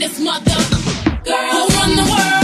this mother girl who run the world.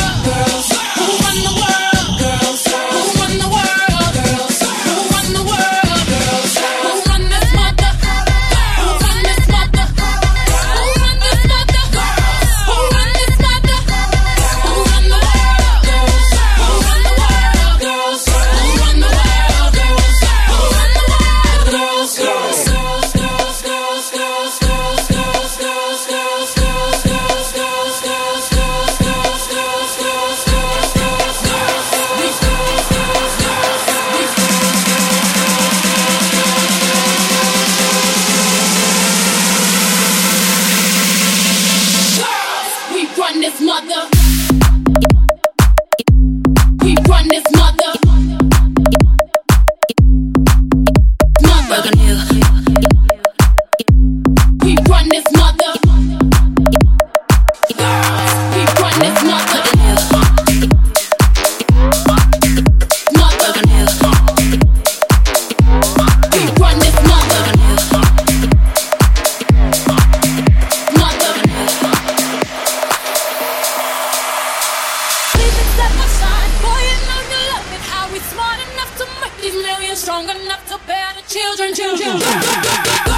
mother. strong enough to bear the children, children.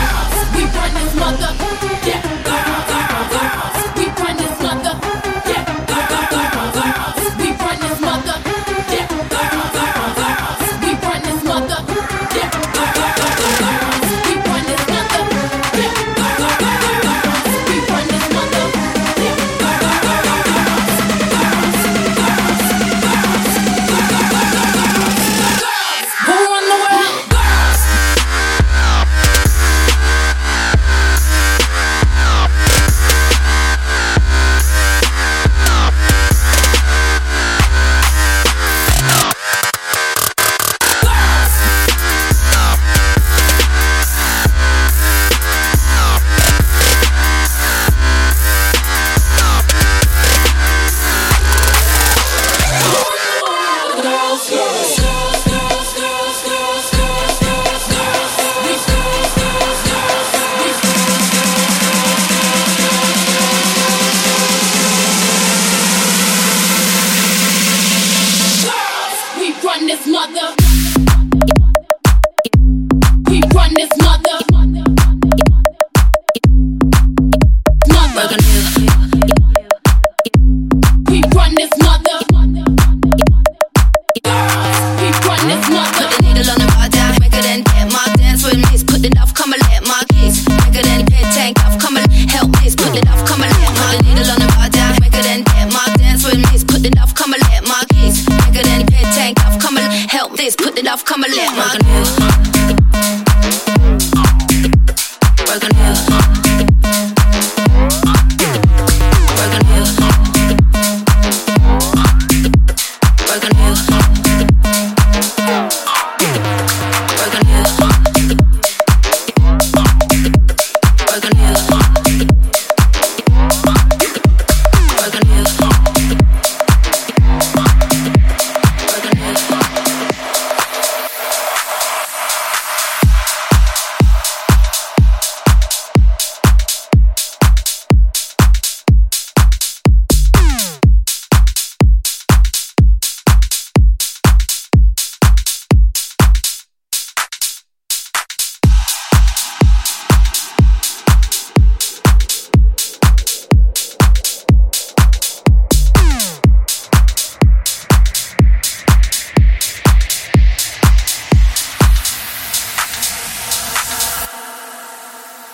what the? We run this. help this, put it off, come and let my Work on you. Work on you. Work on you. Work on you.